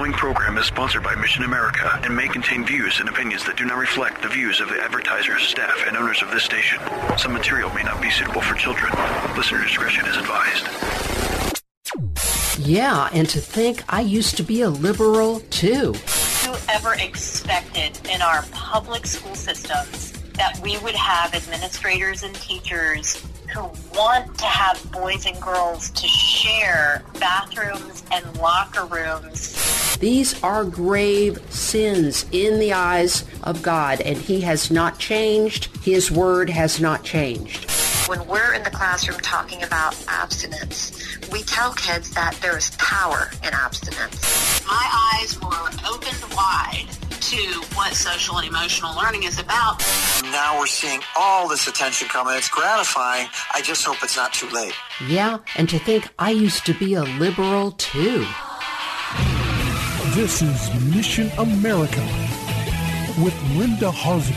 The following program is sponsored by Mission America and may contain views and opinions that do not reflect the views of the advertisers, staff, and owners of this station. Some material may not be suitable for children. Listener discretion is advised. Yeah, and to think I used to be a liberal too. Who ever expected in our public school systems that we would have administrators and teachers who want to have boys and girls to share bathrooms and locker rooms. These are grave sins in the eyes of God, and He has not changed. His word has not changed. When we're in the classroom talking about abstinence, we tell kids that there is power in abstinence. My eyes were opened wide to what social and emotional learning is about. Now we're seeing all this attention coming. It's gratifying. I just hope it's not too late. Yeah, and to think I used to be a liberal too. This is Mission America with Linda Harvey.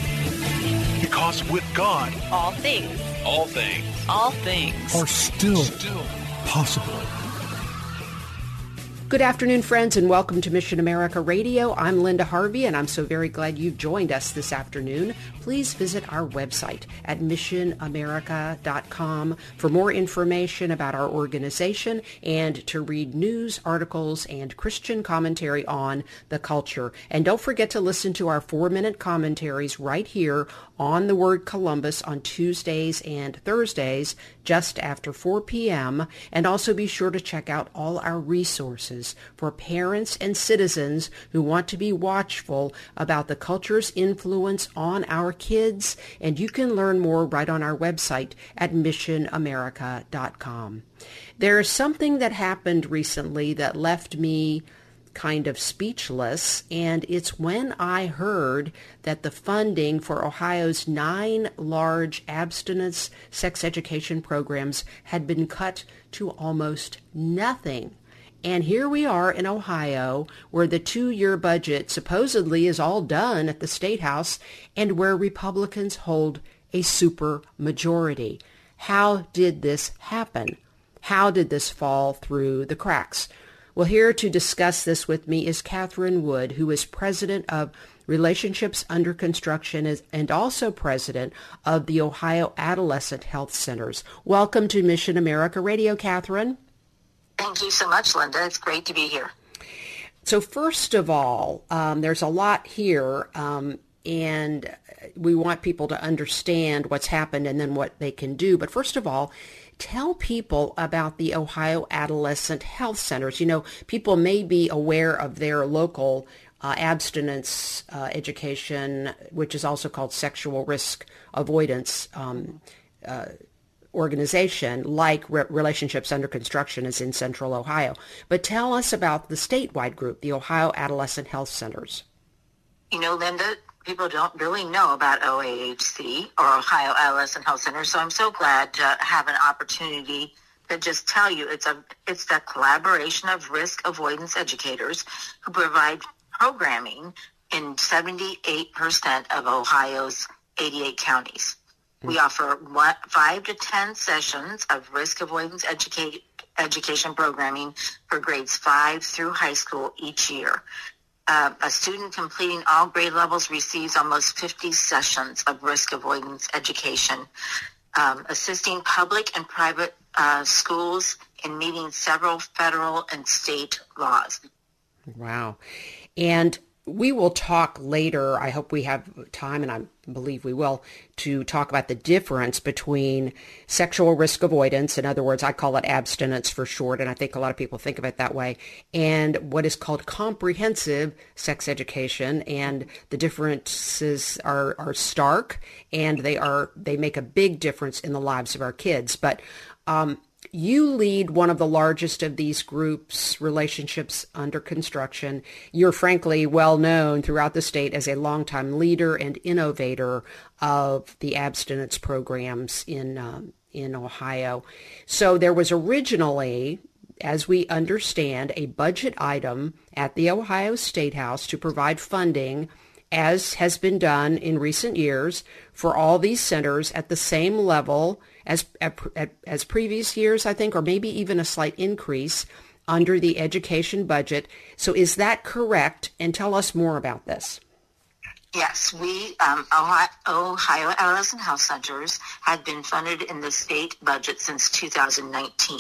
Because with God, all things, all things, all things are still, still possible. Good afternoon, friends, and welcome to Mission America Radio. I'm Linda Harvey, and I'm so very glad you've joined us this afternoon. Please visit our website at missionamerica.com for more information about our organization and to read news, articles, and Christian commentary on the culture. And don't forget to listen to our four-minute commentaries right here on the word Columbus on Tuesdays and Thursdays just after 4 p.m. And also be sure to check out all our resources for parents and citizens who want to be watchful about the culture's influence on our kids. And you can learn more right on our website at missionamerica.com. There is something that happened recently that left me kind of speechless, and it's when I heard that the funding for Ohio's nine large abstinence sex education programs had been cut to almost nothing. And here we are in Ohio where the two-year budget supposedly is all done at the State House and where Republicans hold a super majority. How did this happen? How did this fall through the cracks? Well, here to discuss this with me is Catherine Wood, who is president of Relationships Under Construction and also president of the Ohio Adolescent Health Centers. Welcome to Mission America Radio, Catherine. Thank you so much, Linda. It's great to be here. So first of all, um, there's a lot here, um, and we want people to understand what's happened and then what they can do. But first of all, tell people about the Ohio Adolescent Health Centers. You know, people may be aware of their local uh, abstinence uh, education, which is also called sexual risk avoidance um, uh, organization, like Re- Relationships Under Construction is in Central Ohio. But tell us about the statewide group, the Ohio Adolescent Health Centers. You know, Linda, people don't really know about OAHC or Ohio Adolescent Health Center. So I'm so glad to have an opportunity to just tell you it's a it's the collaboration of risk avoidance educators who provide programming in 78% of Ohio's 88 counties. Hmm. We offer one, five to 10 sessions of risk avoidance educate, education programming for grades five through high school each year uh, a student completing all grade levels receives almost 50 sessions of risk avoidance education, um, assisting public and private uh, schools in meeting several federal and state laws. Wow. And we will talk later. I hope we have time, and I believe we will, to talk about the difference between sexual risk avoidance, in other words, I call it abstinence for short, and I think a lot of people think of it that way, and what is called comprehensive sex education. And the differences are, are stark, and they are they make a big difference in the lives of our kids. But um, you lead one of the largest of these groups, relationships under construction. You're frankly well known throughout the state as a longtime leader and innovator of the abstinence programs in um, in Ohio. So there was originally, as we understand, a budget item at the Ohio State House to provide funding as has been done in recent years for all these centers at the same level as, as previous years, I think, or maybe even a slight increase under the education budget. So is that correct? And tell us more about this. Yes, we, um, Ohio, Adolescent Health Centers have been funded in the state budget since 2019.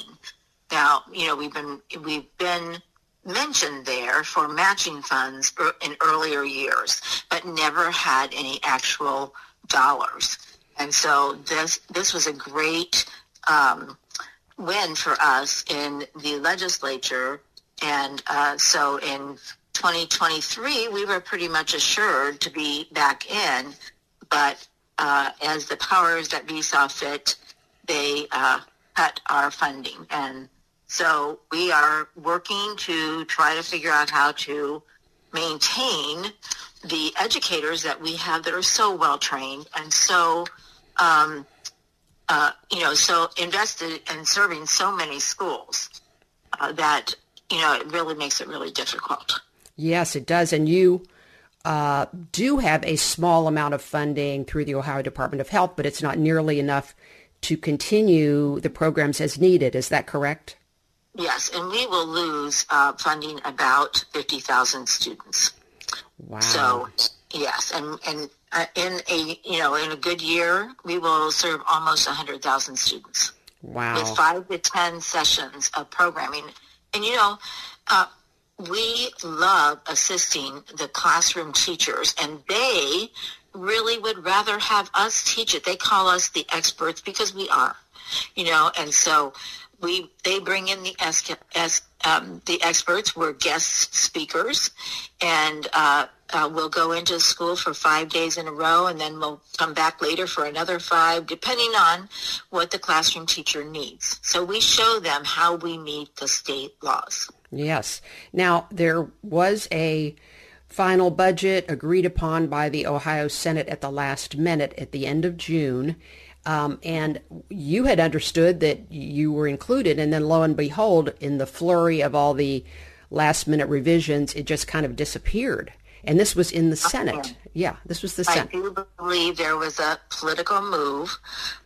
Now, you know, we've been, we've been mentioned there for matching funds in earlier years, but never had any actual dollars. And so this this was a great um, win for us in the legislature. And uh, so in 2023, we were pretty much assured to be back in. But uh, as the powers that be saw fit, they uh, cut our funding. And so we are working to try to figure out how to maintain the educators that we have that are so well trained and so um, uh, you know, so invested in serving so many schools uh, that, you know, it really makes it really difficult. Yes, it does. And you uh, do have a small amount of funding through the Ohio Department of Health, but it's not nearly enough to continue the programs as needed. Is that correct? Yes, and we will lose uh, funding about 50,000 students. Wow. So, yes, and, and uh, in a you know in a good year, we will serve almost hundred thousand students. Wow! With five to ten sessions of programming, and you know. Uh, we love assisting the classroom teachers and they really would rather have us teach it. They call us the experts because we are, you know, and so we, they bring in the, as, um, the experts. We're guest speakers and, uh, uh, we'll go into school for five days in a row and then we'll come back later for another five, depending on what the classroom teacher needs. So we show them how we meet the state laws. Yes. Now, there was a final budget agreed upon by the Ohio Senate at the last minute at the end of June. Um, and you had understood that you were included, and then lo and behold, in the flurry of all the last minute revisions, it just kind of disappeared. And this was in the Senate. Yeah, this was the Senate. I do believe there was a political move,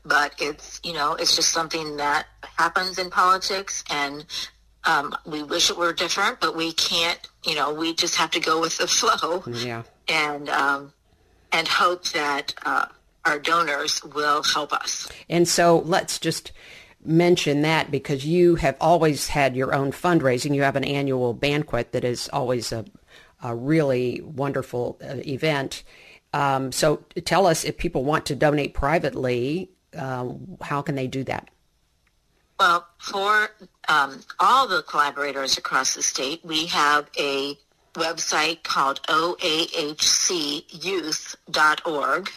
but it's, you know, it's just something that happens in politics and um, we wish it were different, but we can't, you know, we just have to go with the flow. Yeah. And, um, and hope that uh, our donors will help us. And so let's just mention that because you have always had your own fundraising. You have an annual banquet that is always a a really wonderful uh, event. Um, so tell us if people want to donate privately, uh, how can they do that? Well, for um, all the collaborators across the state, we have a website called oahcyouth.org,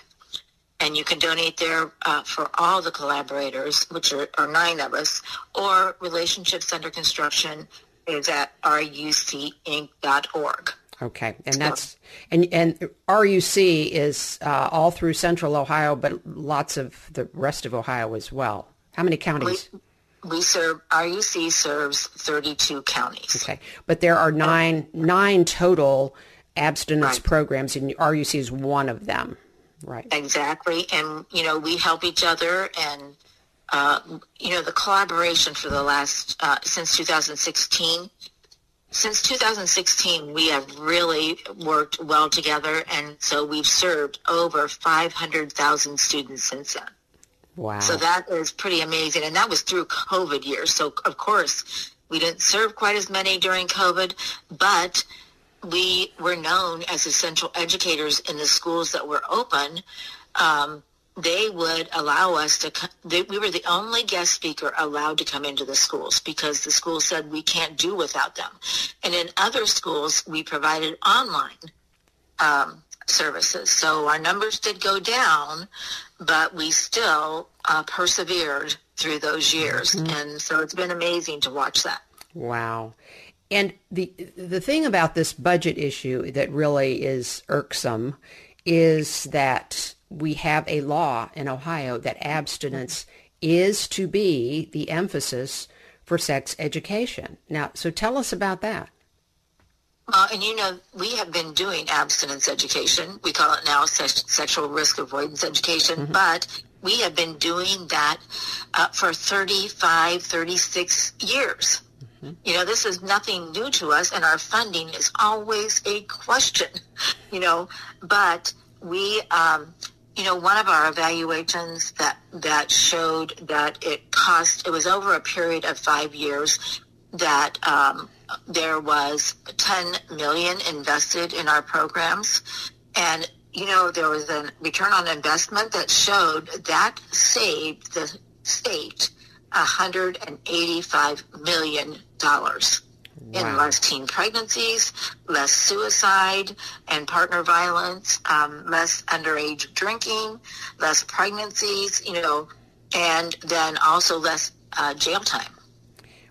and you can donate there uh, for all the collaborators, which are, are nine of us, or Relationships Under Construction is at rucinc.org. Okay, and that's and and RUC is uh, all through Central Ohio, but lots of the rest of Ohio as well. How many counties? We, we serve RUC serves thirty-two counties. Okay, but there are nine nine total abstinence right. programs, and RUC is one of them. Right. Exactly, and you know we help each other, and uh, you know the collaboration for the last uh, since 2016 since 2016, we have really worked well together, and so we've served over 500,000 students since then. Wow. So that is pretty amazing, and that was through COVID years. So, of course, we didn't serve quite as many during COVID, but we were known as essential educators in the schools that were open. Um, they would allow us to they, we were the only guest speaker allowed to come into the schools because the school said we can't do without them and in other schools we provided online um, services so our numbers did go down but we still uh, persevered through those years. Mm-hmm. And so it's been amazing to watch that. Wow. And the the thing about this budget issue that really is irksome is that we have a law in Ohio that abstinence is to be the emphasis for sex education. Now, so tell us about that. Uh, and you know, we have been doing abstinence education. We call it now se- sexual risk avoidance education, but we have been doing that uh, for 35, 36 years. You know, this is nothing new to us, and our funding is always a question, you know, but we, um, you know, one of our evaluations that, that showed that it cost, it was over a period of five years that um, there was 10 million invested in our programs. And you know there was a return on investment that showed that saved the state 185 million dollars in less teen pregnancies, less suicide and partner violence, um, less underage drinking, less pregnancies, you know, and then also less uh, jail time.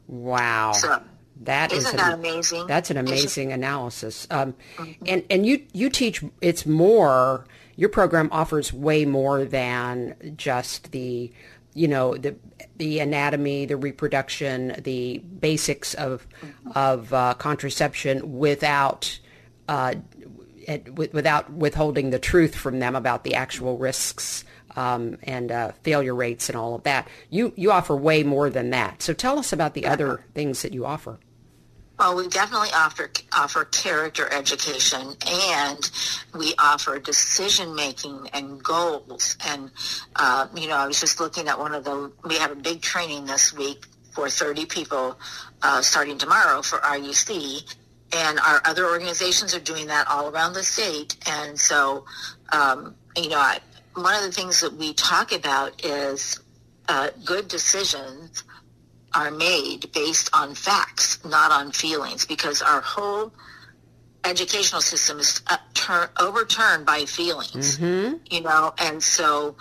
Wow. So, that is isn't an- that amazing? That's an amazing analysis. Um, And and you you teach it's more. Your program offers way more than just the you know the the anatomy, the reproduction, the basics of of uh, contraception without. Uh, without withholding the truth from them about the actual risks um, and uh, failure rates and all of that. You you offer way more than that. So tell us about the other things that you offer. Well, we definitely offer offer character education, and we offer decision making and goals. And uh, you know, I was just looking at one of the. We have a big training this week for 30 people, uh, starting tomorrow for RUC, and our other organizations are doing that all around the state. And so, um, you know, I, one of the things that we talk about is uh, good decisions are made based on facts, not on feelings, because our whole educational system is uh, turn, overturned by feelings, you know, and so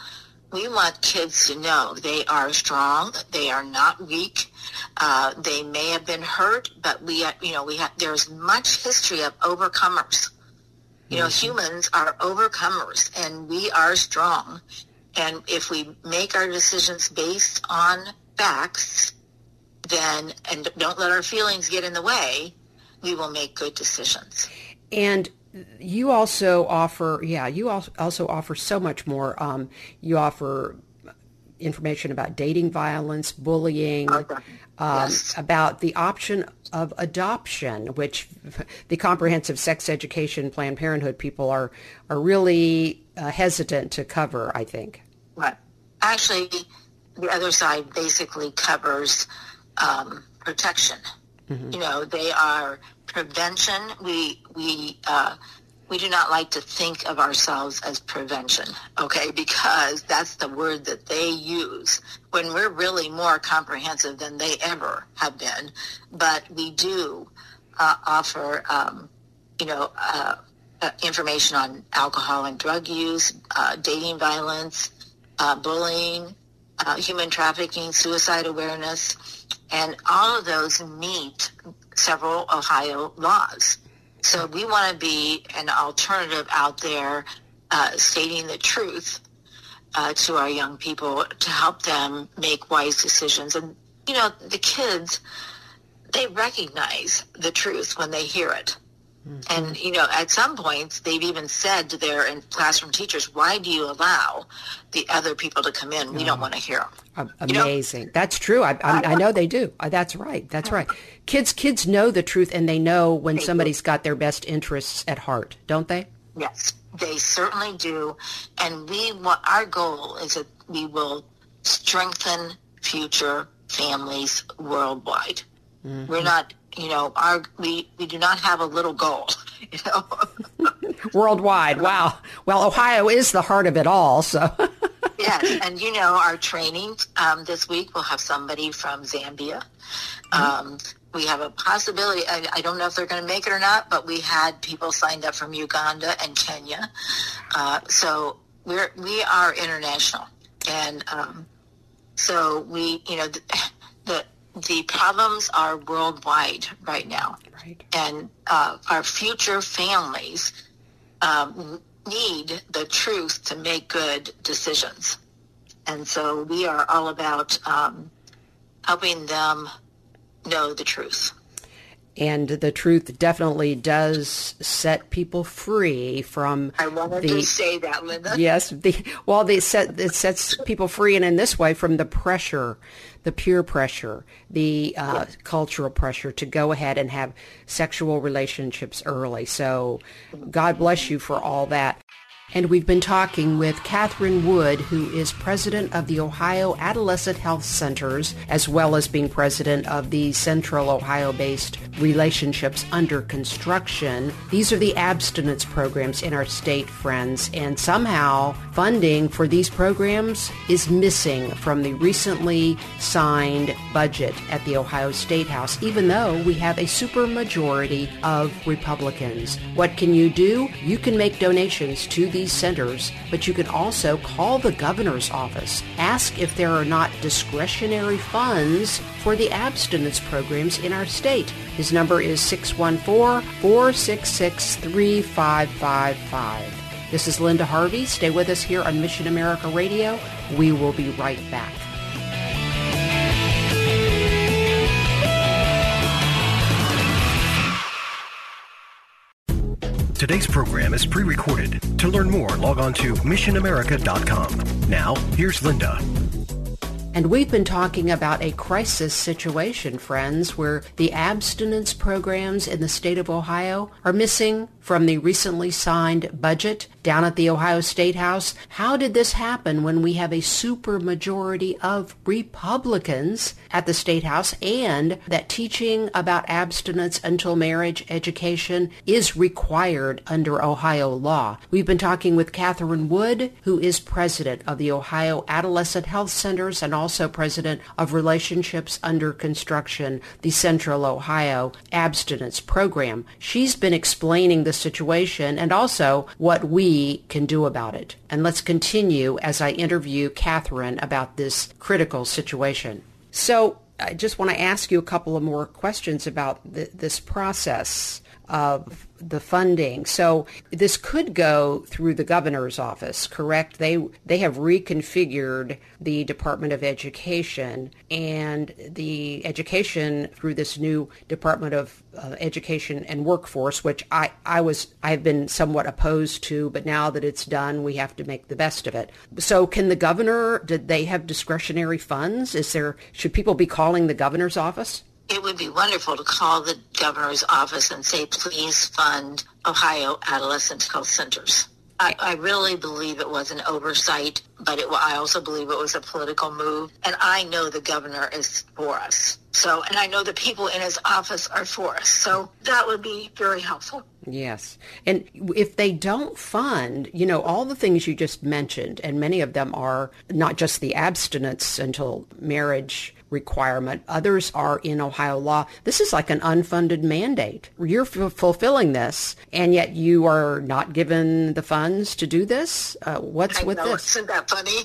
we want kids to know they are strong, they are not weak, uh, they may have been hurt, but we, uh, you know, we have, there's much history of overcomers. You know, humans are overcomers and we are strong. And if we make our decisions based on facts, then, and don't let our feelings get in the way, we will make good decisions. And you also offer, yeah, you also offer so much more. Um, you offer information about dating violence, bullying, um, about the option of adoption, which the comprehensive sex education Planned Parenthood people are are really uh, hesitant to cover. I think. Right. Actually, the other side basically covers um, protection. You know, they are prevention. We we uh, we do not like to think of ourselves as prevention, okay? Because that's the word that they use when we're really more comprehensive than they ever have been. But we do uh, offer, um, you know, uh, uh, information on alcohol and drug use, uh, dating violence, uh, bullying, uh, human trafficking, suicide awareness, and all of those meet several Ohio laws. So we want to be an alternative out there uh, stating the truth uh, to our young people to help them make wise decisions. And, you know, the kids, they recognize the truth when they hear it. And, you know, at some points, they've even said to their in- classroom teachers, why do you allow the other people to come in? We don't want to hear them. Amazing. That's true. I, I, I know they do. Uh, That's right. That's right. Kids, kids know the truth, and they know when somebody's got their best interests at heart, don't they? Yes, they certainly do. And we want, our goal is that we will strengthen future families worldwide. We're not, you know, our, we, we do not have a little goal, you know. Worldwide. Wow. Well, Ohio is the heart of it all. So, yes, and you know, our training um, this week we'll have somebody from Zambia. Um, we have a possibility. I, I don't know if they're going to make it or not, but we had people signed up from Uganda and Kenya. Uh, so we're we are international, and um, So we, you know, the, the, problems are worldwide right now. Right. And uh, our future families um, need the truth to make good decisions. And so we are all about um, helping them know the truth. And the truth definitely does set people free from. I wanted the, to say that, Linda. Yes, the well, they set it sets people free, and in this way, from the pressure, the peer pressure, the uh, cultural pressure to go ahead and have sexual relationships early. So, God bless you for all that. And we've been talking with Catherine Wood, who is president of the Ohio Adolescent Health Centers, as well as being president of the Central Ohio-based Relationships Under Construction. These are the abstinence programs in our state, friends, and somehow funding for these programs is missing from the recently signed budget at the Ohio State House, even though we have a supermajority of Republicans. What can you do? You can make donations to the these centers, but you can also call the governor's office. Ask if there are not discretionary funds for the abstinence programs in our state. His number is 614-466-3555. This is Linda Harvey. Stay with us here on Mission America Radio. We will be right back. Today's program is pre-recorded. To learn more, log on to missionamerica.com. Now, here's Linda. And we've been talking about a crisis situation, friends, where the abstinence programs in the state of Ohio are missing from the recently signed budget down at the Ohio State House. How did this happen when we have a supermajority of Republicans at the State House and that teaching about abstinence until marriage education is required under Ohio law? We've been talking with Catherine Wood, who is president of the Ohio Adolescent Health Centers and also president of Relationships Under Construction, the Central Ohio Abstinence Program. She's been explaining the situation and also what we can do about it. And let's continue as I interview Catherine about this critical situation. So I just want to ask you a couple of more questions about th- this process of the funding. So this could go through the governor's office, correct? They they have reconfigured the Department of Education and the education through this new Department of uh, Education and Workforce, which I I was I've been somewhat opposed to, but now that it's done, we have to make the best of it. So can the governor did they have discretionary funds? Is there should people be calling the governor's office? It would be wonderful to call the governor's office and say, please fund Ohio Adolescent Health Centers. I, I really believe it was an oversight, but it, I also believe it was a political move. And I know the governor is for us. So, and I know the people in his office are for us. So that would be very helpful. Yes. And if they don't fund, you know, all the things you just mentioned, and many of them are not just the abstinence until marriage requirement. Others are in Ohio law. This is like an unfunded mandate. You're f- fulfilling this, and yet you are not given the funds to do this. Uh, what's I with know, this? Isn't that funny?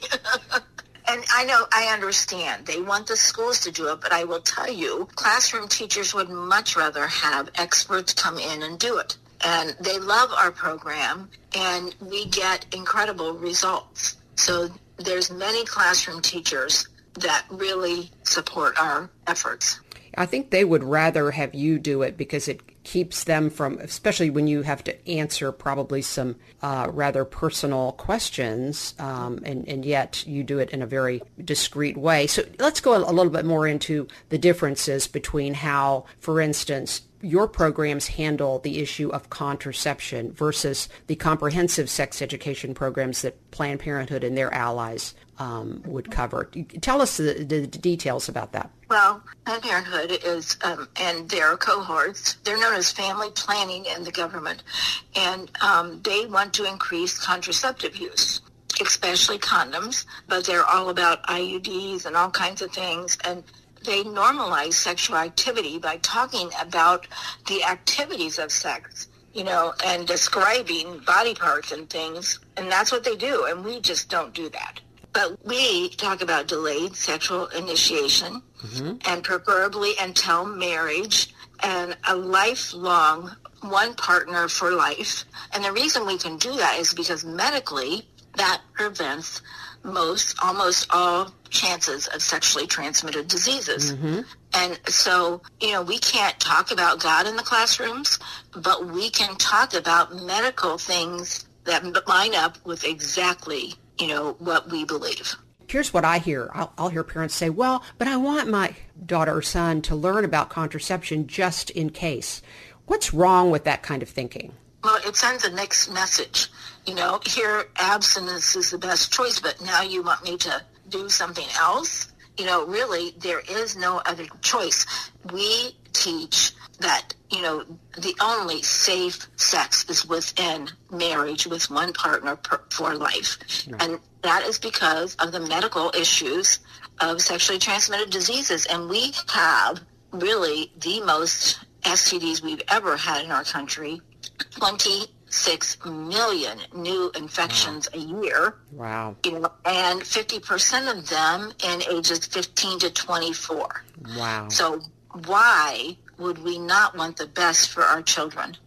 and I know, I understand. They want the schools to do it, but I will tell you, classroom teachers would much rather have experts come in and do it. And they love our program, and we get incredible results. So there's many classroom teachers that really support our efforts. I think they would rather have you do it because it keeps them from, especially when you have to answer probably some uh, rather personal questions, um, and, and yet you do it in a very discreet way. So let's go a little bit more into the differences between how, for instance, your programs handle the issue of contraception versus the comprehensive sex education programs that Planned Parenthood and their allies um, would cover. Tell us the, the, details about that. Well, Planned Parenthood is, um, and their cohorts, they're known as family planning in the government, and um, they want to increase contraceptive use especially condoms, but they're all about IUDs and all kinds of things. And they normalize sexual activity by talking about the activities of sex, you know, and describing body parts and things. And that's what they do. And we just don't do that. But we talk about delayed sexual initiation mm-hmm. and preferably until marriage and a lifelong one partner for life. And the reason we can do that is because medically that prevents most, almost all chances of sexually transmitted diseases. Mm-hmm. And so, you know, we can't talk about God in the classrooms, but we can talk about medical things that line up with exactly, you know, what we believe. Here's what I hear. I'll, I'll hear parents say, well, but I want my daughter or son to learn about contraception just in case. What's wrong with that kind of thinking? Well, it sends a mixed message. You know, here abstinence is the best choice, but now you want me to do something else? You know, really, there is no other choice. We teach that, you know, the only safe sex is within marriage with one partner per, for life. And that is because of the medical issues of sexually transmitted diseases. And we have really the most STDs we've ever had in our country. 26 million new infections a year. Wow. You know, and 50% of them in ages 15 to 24. Wow. So why would we not want the best for our children?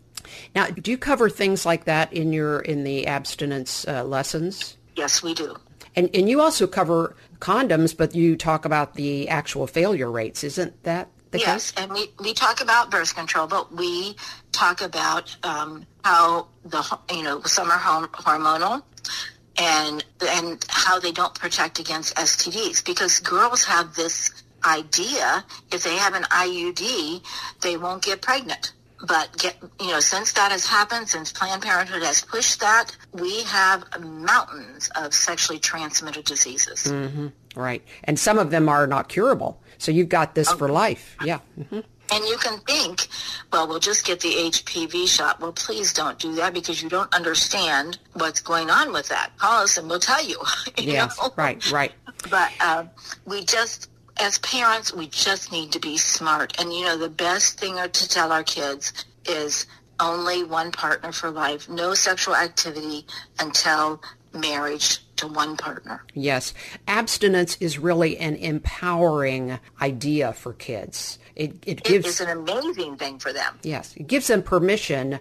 Now, do you cover things like that in your in the abstinence uh, lessons? Yes, we do. And and you also cover condoms, but you talk about the actual failure rates. Isn't that the yes, case? and we, we talk about birth control, but we talk about um, how the you know some are hom- hormonal, and and how they don't protect against STDs because girls have this idea if they have an IUD they won't get pregnant. But get you know since that has happened, since Planned Parenthood has pushed that, we have mountains of sexually transmitted diseases. hmm Right. And some of them are not curable. So you've got this for life. Yeah. hmm And you can think, well, we'll just get the HPV shot. Well, please don't do that because you don't understand what's going on with that. Call us and we'll tell you. you Yes. know? Right. Right. But uh, we just, as parents, we just need to be smart. And, you know, the best thing to tell our kids is only one partner for life, no sexual activity until marriage to one partner. Yes. Abstinence is really an empowering idea for kids. It, it It gives is an amazing thing for them. yes, it gives them permission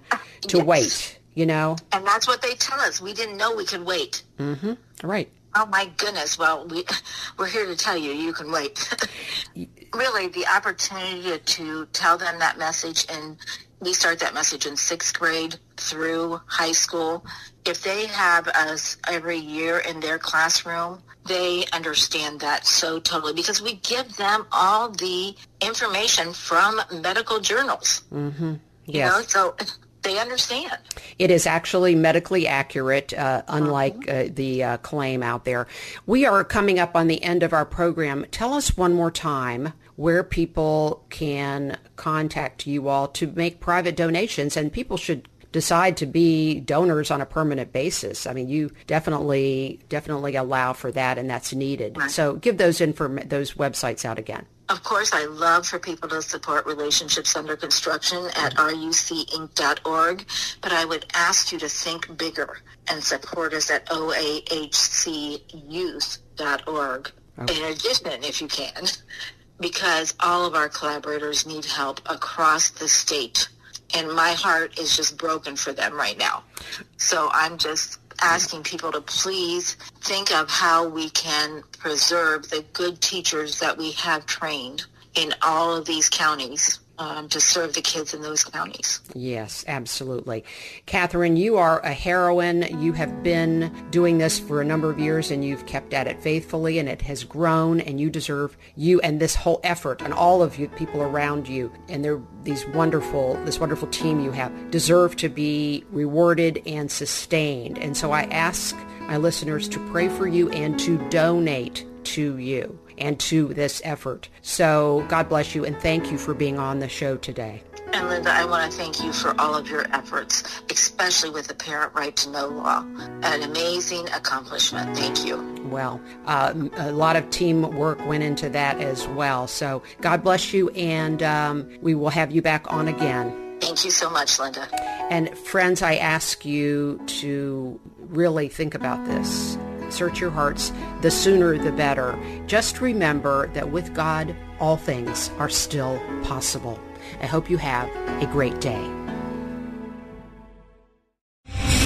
to Yes. wait, you know? And that's what they tell us. We didn't know we could wait. Mm hmm. Right. Oh my goodness! Well, we we're here to tell you you can wait. really, the opportunity to tell them that message, and we start that message in sixth grade through high school. If they have us every year in their classroom, they understand that so totally because we give them all the information from medical journals. hmm You know, so they understand. It is actually medically accurate, uh, unlike uh, the uh, claim out there. We are coming up on the end of our program. Tell us one more time where people can contact you all to make private donations, and people should decide to be donors on a permanent basis. I mean, you definitely definitely allow for that, and that's needed. So give those inform- those websites out again. Of course, I love for people to support relationships under construction at rucinc.org, but I would ask you to think bigger and support us at oahcyouth.org. Okay. In addition, if you can, because all of our collaborators need help across the state. And my heart is just broken for them right now. So I'm just asking people to please think of how we can preserve the good teachers that we have trained in all of these counties um, to serve the kids in those counties. Yes, absolutely. Catherine, you are a heroine. You have been doing this for a number of years and you've kept at it faithfully and it has grown and you deserve you and this whole effort and all of you people around you and they're these wonderful this wonderful team you have deserve to be rewarded and sustained. And so I ask my listeners to pray for you and to donate to you and to this effort. So God bless you and thank you for being on the show today. And Linda, I want to thank you for all of your efforts, especially with the Parent Right to Know law. An amazing accomplishment. Thank you. Well, uh, a lot of teamwork went into that as well. So God bless you, and um, we will have you back on again. Thank you so much, Linda. And friends, I ask you to really think about this. Search your hearts, the sooner the better. Just remember that with God, all things are still possible. I hope you have a great day.